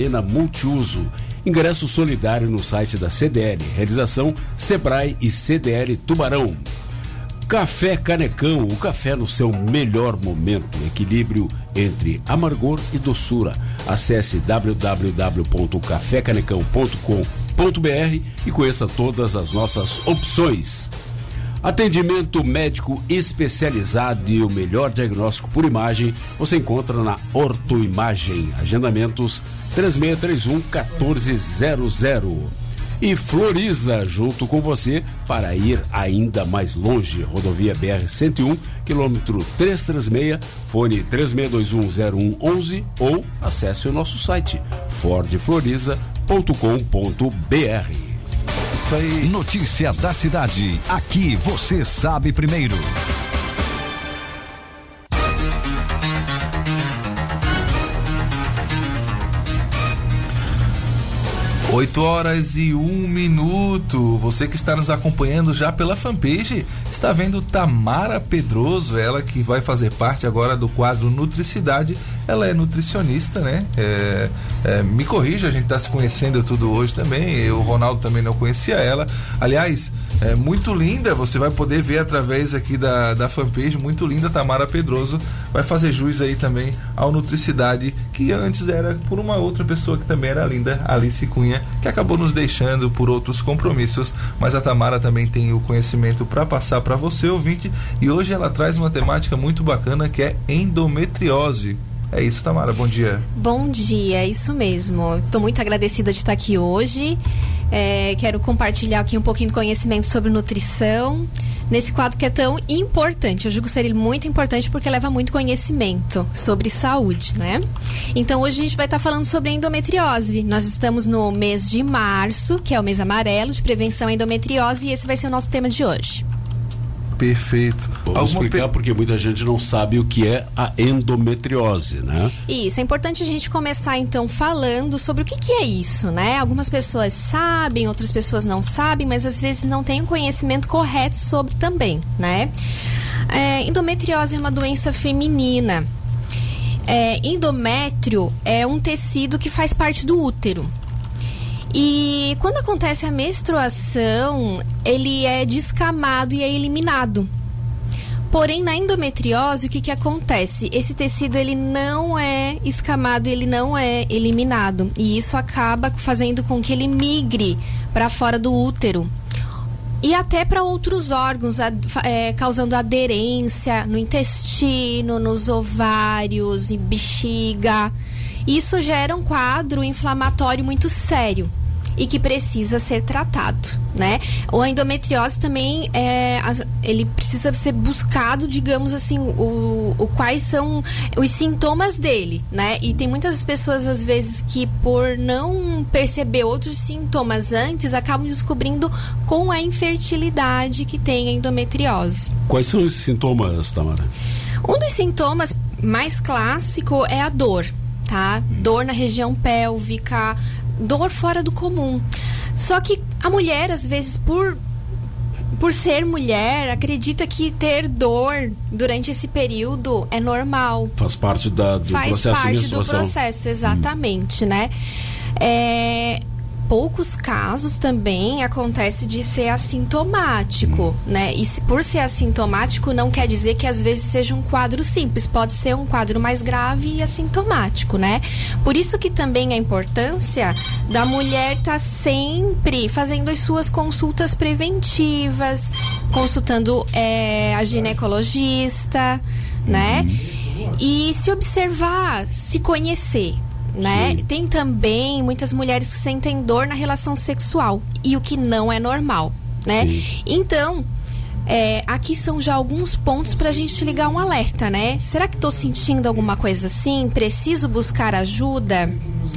Arena Multiuso. Ingresso solidário no site da CDL. Realização Sebrae e CDL Tubarão. Café Canecão, o café no seu melhor momento. Equilíbrio entre amargor e doçura. Acesse www.cafecanecão.com.br e conheça todas as nossas opções. Atendimento médico especializado e o melhor diagnóstico por imagem você encontra na Ortoimagem. Agendamentos 3631 1400. E Floriza junto com você para ir ainda mais longe. Rodovia BR 101, quilômetro 336, fone 36210111 ou acesse o nosso site fordfloriza.com.br. Notícias da cidade. Aqui você sabe primeiro. 8 horas e um minuto. Você que está nos acompanhando já pela fanpage, está vendo Tamara Pedroso, ela que vai fazer parte agora do quadro Nutricidade. Ela é nutricionista, né? É, é, me corrija, a gente está se conhecendo tudo hoje também. Eu, o Ronaldo também não conhecia ela. Aliás, é muito linda, você vai poder ver através aqui da, da fanpage, muito linda, Tamara Pedroso. Vai fazer jus aí também ao Nutricidade, que antes era por uma outra pessoa que também era linda, Alice Cunha que acabou nos deixando por outros compromissos, mas a Tamara também tem o conhecimento para passar para você, ouvinte, e hoje ela traz uma temática muito bacana que é endometriose. É isso, Tamara. Bom dia. Bom dia, é isso mesmo. Estou muito agradecida de estar aqui hoje. É, quero compartilhar aqui um pouquinho de conhecimento sobre nutrição nesse quadro que é tão importante. Eu julgo ser ele muito importante porque leva muito conhecimento sobre saúde, né? Então hoje a gente vai estar falando sobre endometriose. Nós estamos no mês de março, que é o mês amarelo de prevenção à endometriose, e esse vai ser o nosso tema de hoje. Perfeito. Vamos Alguma explicar pe... porque muita gente não sabe o que é a endometriose, né? Isso, é importante a gente começar então falando sobre o que, que é isso, né? Algumas pessoas sabem, outras pessoas não sabem, mas às vezes não têm o conhecimento correto sobre também, né? É, endometriose é uma doença feminina. É, endométrio é um tecido que faz parte do útero, e quando acontece a menstruação, ele é descamado e é eliminado. Porém, na endometriose, o que, que acontece? Esse tecido ele não é escamado, ele não é eliminado. E isso acaba fazendo com que ele migre para fora do útero. E até para outros órgãos, é, causando aderência no intestino, nos ovários e bexiga. Isso gera um quadro inflamatório muito sério e que precisa ser tratado, né? O endometriose também é, ele precisa ser buscado, digamos assim, o, o quais são os sintomas dele, né? E tem muitas pessoas às vezes que por não perceber outros sintomas antes acabam descobrindo com a infertilidade que tem a endometriose. Quais são os sintomas, Tamara? Um dos sintomas mais clássico é a dor, tá? Dor na região pélvica, dor fora do comum. Só que a mulher, às vezes, por por ser mulher, acredita que ter dor durante esse período é normal. Faz parte da, do Faz processo parte do processo, exatamente, hum. né? É, poucos casos também acontece de ser assintomático, hum. né? E se, por ser assintomático não quer dizer que às vezes seja um quadro simples, pode ser um quadro mais grave e assintomático, né? Por isso que também a importância da mulher estar tá sempre fazendo as suas consultas preventivas, consultando é, a ginecologista, né? Hum. E se observar, se conhecer, né? Sim. Tem também muitas mulheres que sentem dor na relação sexual e o que não é normal, né? Sim. Então, é, aqui são já alguns pontos para a gente ligar um alerta, né? Será que estou sentindo alguma coisa assim? Preciso buscar ajuda?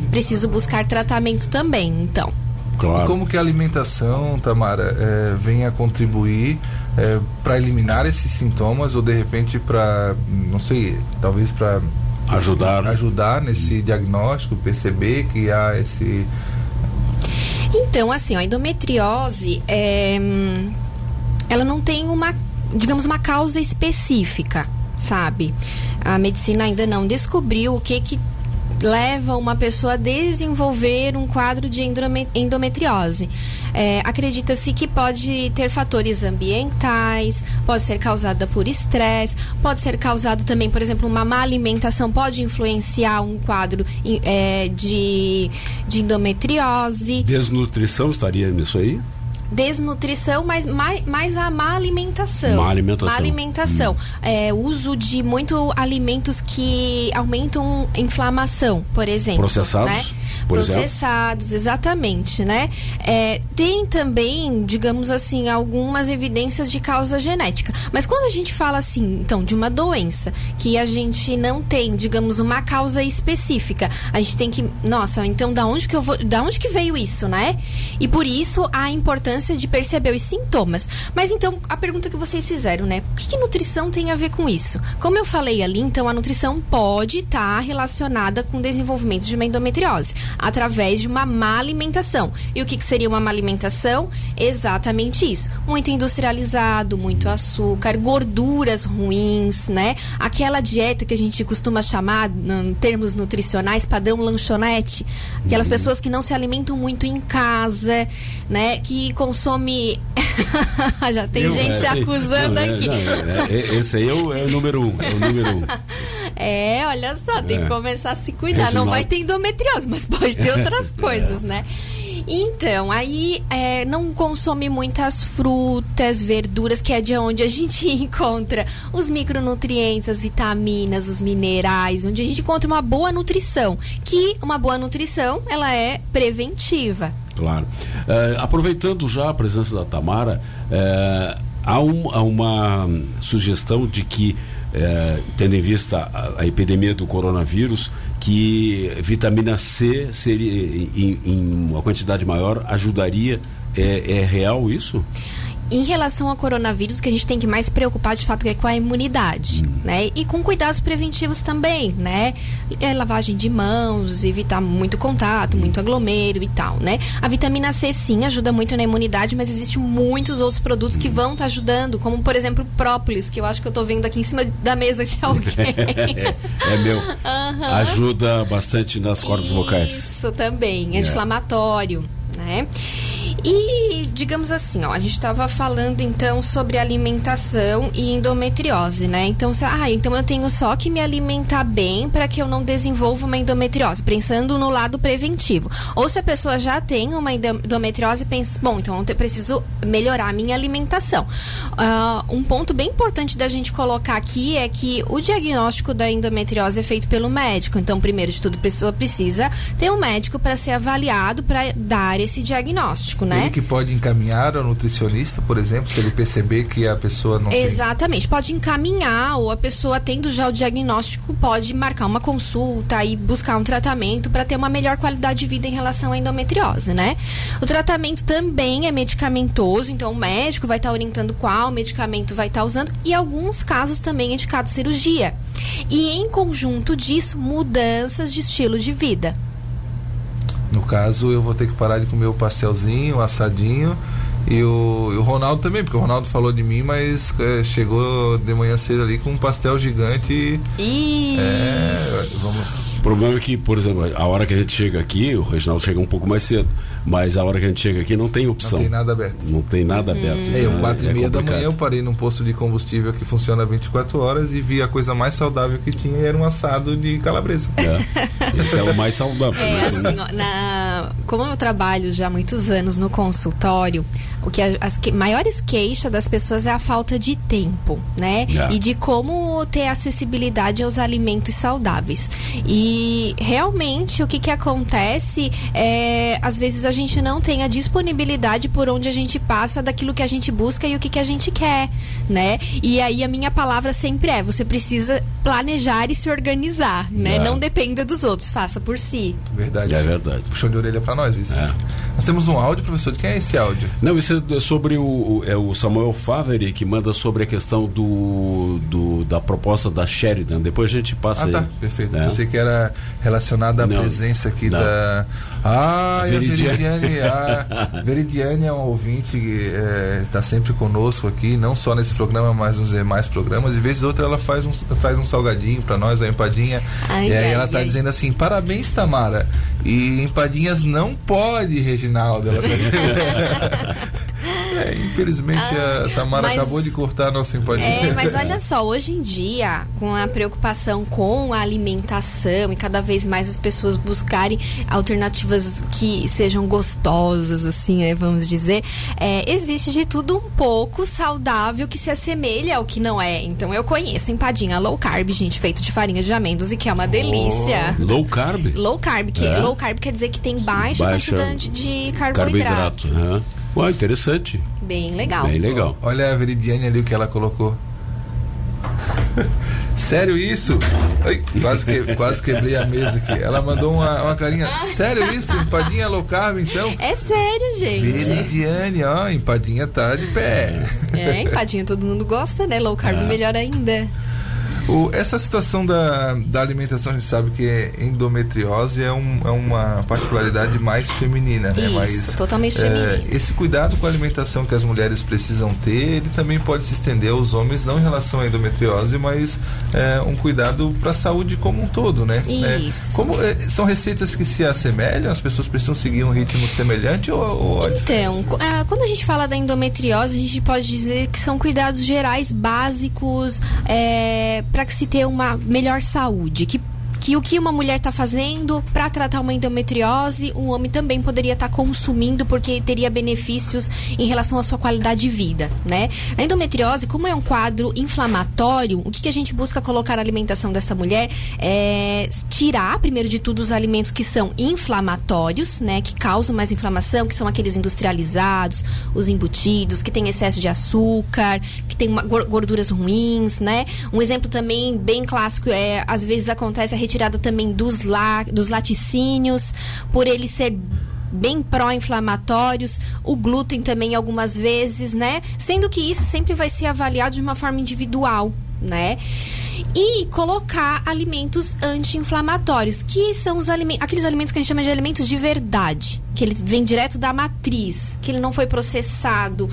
Preciso buscar tratamento também, então. Claro. E como que a alimentação, Tamara, é, vem a contribuir é, para eliminar esses sintomas ou de repente para, não sei, talvez para ajudar ajudar nesse diagnóstico, perceber que há esse então, assim, a endometriose, é, ela não tem uma, digamos, uma causa específica, sabe? A medicina ainda não descobriu o que que leva uma pessoa a desenvolver um quadro de endometriose. É, Acredita-se que pode ter fatores ambientais, pode ser causada por estresse, pode ser causado também, por exemplo, uma má alimentação pode influenciar um quadro é, de, de endometriose. Desnutrição estaria nisso aí? Desnutrição, mas mais, mais a má alimentação. Má alimentação. Má alimentação. Hum. É, uso de muito alimentos que aumentam inflamação, por exemplo. Processados? Né? Processados, exemplo? exatamente, né? É, tem também, digamos assim, algumas evidências de causa genética. Mas quando a gente fala assim, então, de uma doença que a gente não tem, digamos, uma causa específica, a gente tem que, nossa, então da onde que eu vou, da onde que veio isso, né? E por isso a importância de perceber os sintomas. Mas então, a pergunta que vocês fizeram, né? O que, que nutrição tem a ver com isso? Como eu falei ali, então a nutrição pode estar tá relacionada com o desenvolvimento de uma endometriose através de uma má alimentação. E o que, que seria uma má alimentação? Exatamente isso. Muito industrializado, muito açúcar, gorduras ruins, né? Aquela dieta que a gente costuma chamar, em termos nutricionais, padrão lanchonete. Aquelas uhum. pessoas que não se alimentam muito em casa, né? Que consome. Já tem eu, gente é, se acusando não, é, aqui. Não, é, é, esse aí é o, é o número um. É o número um. É, olha só, tem que é. começar a se cuidar. Reginaldo... Não vai ter endometriose, mas pode ter outras coisas, né? Então, aí é, não consome muitas frutas, verduras, que é de onde a gente encontra os micronutrientes, as vitaminas, os minerais, onde a gente encontra uma boa nutrição. Que uma boa nutrição, ela é preventiva. Claro. É, aproveitando já a presença da Tamara, é, há, um, há uma sugestão de que é, tendo em vista a, a, epidemia do coronavírus, que vitamina C seria em, em uma quantidade maior ajudaria. É, é real isso? Em relação ao coronavírus, o que a gente tem que mais preocupar de fato é com a imunidade, hum. né? E com cuidados preventivos também, né? É, lavagem de mãos, evitar muito contato, muito aglomero e tal, né? A vitamina C sim ajuda muito na imunidade, mas existem muitos outros produtos que vão estar tá ajudando, como por exemplo o própolis, que eu acho que eu estou vendo aqui em cima da mesa de alguém. é, é, meu. Uhum. Ajuda bastante nas cordas Isso vocais. Isso também, é anti-inflamatório, né? E digamos assim, ó, a gente estava falando então sobre alimentação e endometriose, né? Então, ah, então eu tenho só que me alimentar bem para que eu não desenvolva uma endometriose, pensando no lado preventivo. Ou se a pessoa já tem uma endometriose, pensa, bom, então eu preciso melhorar a minha alimentação. Uh, um ponto bem importante da gente colocar aqui é que o diagnóstico da endometriose é feito pelo médico. Então, primeiro de tudo, a pessoa precisa ter um médico para ser avaliado para dar esse diagnóstico né? Ele que pode encaminhar ao nutricionista, por exemplo, se ele perceber que a pessoa não Exatamente, tem... pode encaminhar ou a pessoa tendo já o diagnóstico pode marcar uma consulta e buscar um tratamento para ter uma melhor qualidade de vida em relação à endometriose, né? O tratamento também é medicamentoso, então o médico vai estar tá orientando qual medicamento vai estar tá usando e alguns casos também é indicado cirurgia. E em conjunto disso, mudanças de estilo de vida. No caso, eu vou ter que parar de comer o pastelzinho, o assadinho. E o, e o Ronaldo também, porque o Ronaldo falou de mim, mas é, chegou de manhã cedo ali com um pastel gigante. E... É, vamos... O problema é que, por exemplo, a hora que a gente chega aqui, o Reginaldo chega um pouco mais cedo. Mas a hora que a gente chega aqui não tem opção. Não tem nada aberto. Não tem nada uhum. aberto. É, então, quatro e é meia da manhã eu parei num posto de combustível que funciona 24 horas e vi a coisa mais saudável que tinha e era um assado de calabresa. É. Esse é o mais saudável. É, assim, na, como eu trabalho já há muitos anos no consultório, o que as que, maiores queixas das pessoas é a falta de tempo, né? É. E de como ter acessibilidade aos alimentos saudáveis. E realmente o que, que acontece é, às vezes a gente não tem a disponibilidade por onde a gente passa daquilo que a gente busca e o que, que a gente quer, né? E aí a minha palavra sempre é: você precisa planejar e se organizar, né? É. Não dependa dos outros, faça por si. Verdade. É verdade. Puxão de orelha para nós, isso. É. Nós temos um áudio, professor. De quem é esse áudio? Não, isso é sobre o, é o Samuel Faveri que manda sobre a questão do, do da proposta da Sheridan. Depois a gente passa Ah, tá. aí. Perfeito. né? Pensei que era relacionado à Não. presença aqui Não. da. Ah, a Veridiane. A Veridiane é um ouvinte que está sempre conosco aqui, não só nesse programa, mas nos demais programas. E vez ou outra ela faz um, faz um salgadinho para nós, uma empadinha. Ai, e aí ai, ela tá ai. dizendo assim: parabéns, Tamara. E empadinhas não pode, Reginaldo. Ela tá dizendo. É, infelizmente a Tamara Ah, mas- acabou de cortar a nossa empadinha. É, mas olha só, hoje em dia, com a preocupação com a alimentação e cada vez mais as pessoas buscarem alternativas que sejam gostosas, assim, né, vamos dizer, é, existe de tudo um pouco saudável que se assemelha ao que não é. Então eu conheço empadinha low carb, gente, feito de farinha de amêndoas e que é uma delícia. Low carb? Low carb, que É? low carb quer dizer que tem baixa, Baixa quantidade de carboidrato. Carboidrato. aham. Ué, interessante. Bem legal. Bem legal. Olha a Veridiane ali o que ela colocou. Sério isso? Ai, quase, que, quase quebrei a mesa aqui. Ela mandou uma, uma carinha. Sério isso? Empadinha low carb, então? É sério, gente. Veridiane, ó, empadinha tá de pé. É, empadinha todo mundo gosta, né? Low carb É. melhor ainda. O- essa situação da, da alimentação, a gente sabe que endometriose é, um- é uma particularidade mais feminina, né? Isso, Mas, totalmente é, feminina. Esse cuidado com a alimentação que as mulheres precisam ter, ele também pode se estender aos homens, não em relação à endometriose, mas é, um cuidado para a saúde como um todo, né? Isso. É, como, é, são receitas que se assemelham, as pessoas precisam seguir um ritmo semelhante ou, ou Então, ah, quando a gente fala da endometriose, a gente pode dizer que são cuidados gerais básicos para que se tenha uma melhor saúde. Que, que o que uma mulher está fazendo para tratar uma endometriose, um homem também poderia estar consumindo, porque teria benefícios em relação à sua qualidade de vida, né? A endometriose, como é um quadro inflamatório, o que, que a gente busca colocar na alimentação dessa mulher é tirar, primeiro de tudo, os alimentos que são inflamatórios, né? Que causam mais inflamação, que são aqueles industrializados, os embutidos, que tem excesso de açúcar, que tem gorduras ruins, né? Um exemplo também bem clássico é, às vezes acontece a retirada também dos, la, dos laticínios, por ele ser bem pró-inflamatórios, o glúten também algumas vezes, né? Sendo que isso sempre vai ser avaliado de uma forma individual, né? E colocar alimentos anti-inflamatórios, que são os alimentos, aqueles alimentos que a gente chama de alimentos de verdade, que ele vem direto da matriz, que ele não foi processado,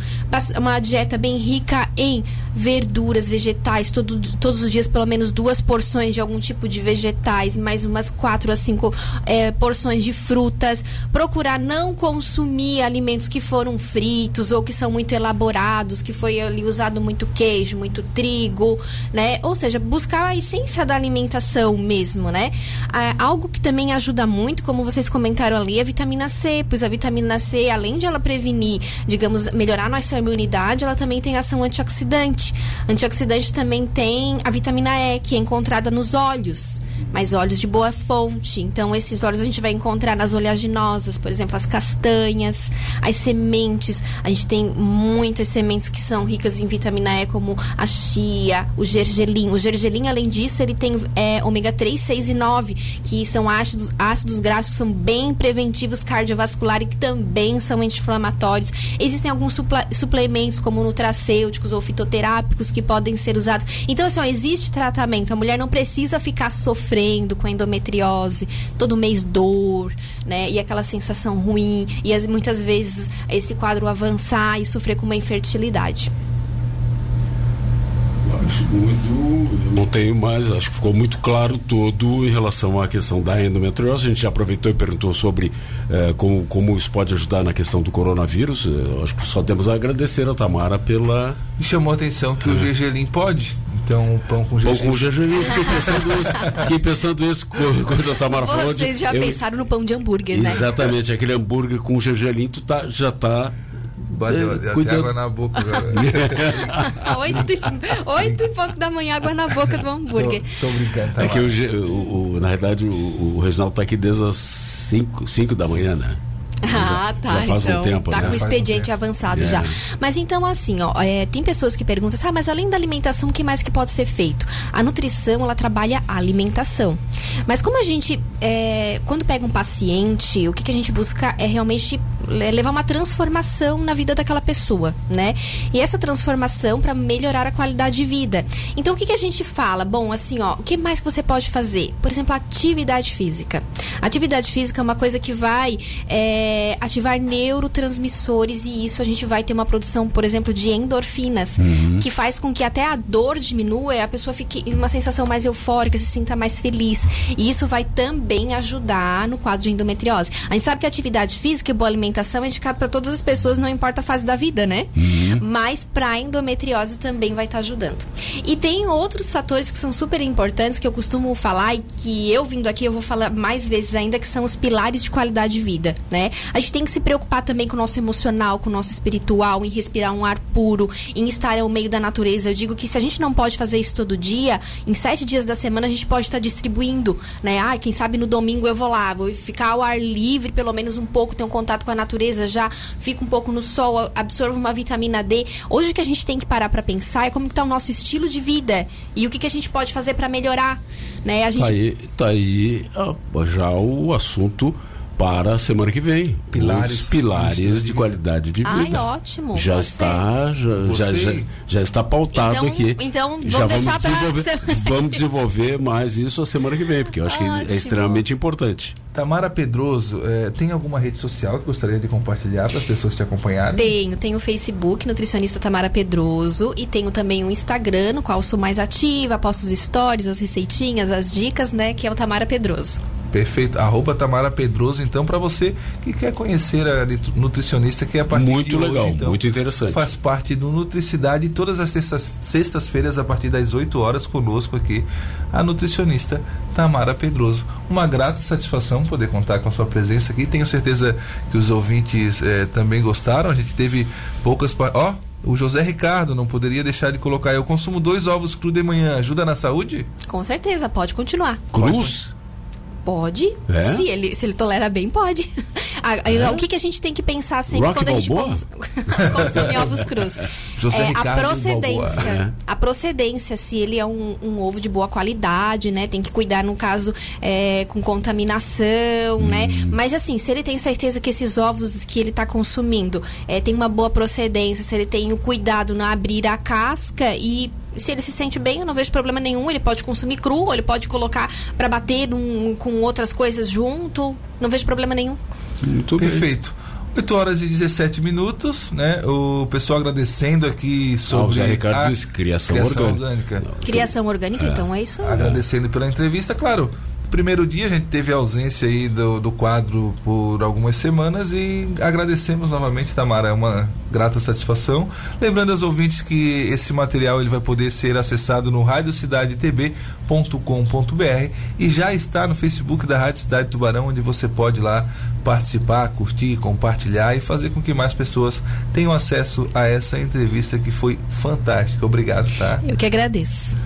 uma dieta bem rica em verduras, vegetais, todo, todos os dias pelo menos duas porções de algum tipo de vegetais, mais umas quatro a cinco eh, porções de frutas, procurar não consumir alimentos que foram fritos ou que são muito elaborados, que foi ali usado muito queijo, muito trigo, né? Ou seja, buscar a essência da alimentação mesmo, né? Ah, algo que também ajuda muito, como vocês comentaram ali, é a vitamina C, pois a vitamina C, além de ela prevenir, digamos, melhorar nossa imunidade, ela também tem ação antioxidante. Antioxidante também tem a vitamina E, que é encontrada nos óleos mas óleos de boa fonte. Então, esses óleos a gente vai encontrar nas oleaginosas, por exemplo, as castanhas, as sementes. A gente tem muitas sementes que são ricas em vitamina E, como a chia, o gergelim. O gergelim, além disso, ele tem é, ômega 3, 6 e 9, que são ácidos, ácidos graxos que são bem preventivos cardiovasculares e que também são anti-inflamatórios. Existem alguns suplementos, como nutracêuticos ou fitoterápicos, que podem ser usados. Então, assim, ó, existe tratamento. A mulher não precisa ficar sofrendo com a endometriose, todo mês dor, né? E aquela sensação ruim. E as- muitas vezes esse quadro avançar e sofrer com uma infertilidade. Acho muito. eu Não tenho mais, acho que ficou muito claro todo em relação à questão da endometriose. A gente já aproveitou e perguntou sobre eh, como, como isso pode ajudar na questão do coronavírus. Eh, acho que só temos a agradecer a Tamara pela Me chamou a atenção que o gergelim pode. Então, pão com pão gergelim. com gergelim. Fiquei pensando isso, fiquei pensando isso quando a Tamara falou. de- Vocês já eu- pensaram no pão de hambúrguer, né? Exatamente, aquele hambúrguer com gergelim, tu tá, já tá. Bateu É, até água na boca. agora. Oito, e- oito e pouco da manhã, água na boca do hambúrguer. tô, tô brincando, tá É que o, o- o- na verdade o, o Reginaldo tá aqui desde as 5 da manhã, né? Ah, já, tá. Já faz então, um tempo, tá né? com o um expediente tempo. avançado É. já. Mas então, assim, ó, é, tem pessoas que perguntam assim, ah, mas além da alimentação, o que mais que pode ser feito? A nutrição, ela trabalha a alimentação. Mas como a gente, é, quando pega um paciente, o que, que a gente busca é realmente é, levar uma transformação na vida daquela pessoa, né? E essa transformação para melhorar a qualidade de vida. Então, o que, que a gente fala? Bom, assim, ó, o que mais que você pode fazer? Por exemplo, atividade física. Atividade física é uma coisa que vai é, ativar neurotransmissores e isso a gente vai ter uma produção, por exemplo, de endorfinas, que faz com que até a dor diminua e a pessoa fique em uma sensação mais eufórica, se sinta mais feliz. E isso vai também ajudar no quadro de endometriose. A gente sabe que a atividade física e boa alimentação é indicado para todas as pessoas, não importa a fase da vida, né? Mas para endometriose também vai estar ajudando. E tem outros fatores que são super importantes que eu costumo falar e que eu vindo aqui eu vou falar mais vezes ainda que são os pilares de qualidade de vida, né? A gente tem que se preocupar também com o nosso emocional, com o nosso espiritual, em respirar um ar puro, em estar ao meio da natureza. Eu digo que se a gente não pode fazer isso todo dia, em sete dias da semana a gente pode estar distribuindo, né? Ah, quem sabe no domingo eu vou lá, vou ficar ao ar livre pelo menos um pouco, ter um contato com a natureza, já fico um pouco no sol, absorvo uma vitamina D. Hoje o que a gente tem que parar para pensar é como está o nosso estilo de vida e o que, que a gente pode fazer para melhorar, né? A gente Tá aí, tá aí ah, já o assunto para a semana que vem. Pilares Os pilares de de qualidade de Ai, vida. ótimo. Já Gostei. está, já, já, já, já está pautado Então- aqui. então vamos já deixar pra desenvolver, vamos desenvolver mais isso a semana que vem, porque eu acho que Ótimo. é extremamente importante. Tamara Pedroso, eh, tem alguma rede social que gostaria de compartilhar para as pessoas te acompanharem? Tenho, tenho o Facebook, nutricionista Tamara Pedroso, e tenho também o Instagram, no qual sou mais ativa, posto os stories, as receitinhas, as dicas, né, que é o Tamara Pedroso. Perfeito. Arroba Tamara Pedroso, então, para você que quer conhecer a nutricionista, que é a partir Muito de legal, hoje, então, muito interessante. Faz parte do Nutricidade todas as sextas- sextas-feiras, a partir das 8 horas, conosco aqui, a nutricionista Tamara Pedroso. Uma grata satisfação poder contar com a sua presença aqui. Tenho certeza que os ouvintes eh, também gostaram. A gente teve poucas. Ó. o José Ricardo não poderia deixar de colocar. Eu consumo dois ovos cru de manhã. Ajuda na saúde? Com certeza, pode continuar. Cruz? Pode. É? Se, ele, se ele tolera bem, pode. Ah, aí, O que, que a gente tem que pensar sempre Rock quando a gente Balboa? cons- consome ovos crus? É, a procedência. Balboa. A procedência, se ele é um, um ovo de boa qualidade, né? Tem que cuidar, no caso, é, com contaminação, né? Hum. Mas assim, se ele tem certeza que esses ovos que ele está consumindo é, tem uma boa procedência, se ele tem o cuidado no abrir a casca e se ele se sente bem, eu não vejo problema nenhum. Ele pode consumir cru, ou ele pode colocar para bater num- com outras coisas junto. Não vejo problema nenhum. Muito bem. Perfeito. 8 horas e 17 minutos, né? O pessoal agradecendo aqui sobre Ah, o Zé Ricardo a disse criação criação orgânica. orgânica. Criação orgânica, então é isso. aí. Agradecendo pela entrevista, claro. Primeiro dia a gente teve ausência aí do, do quadro por algumas semanas e agradecemos novamente, Tamara, é uma grata satisfação. Lembrando aos ouvintes que esse material ele vai poder ser acessado no radiocidadetb.com.br e já está no Facebook da Rádio Cidade Tubarão, onde você pode lá participar, curtir, compartilhar e fazer com que mais pessoas tenham acesso a essa entrevista que foi fantástica. Obrigado, tá? Eu que agradeço.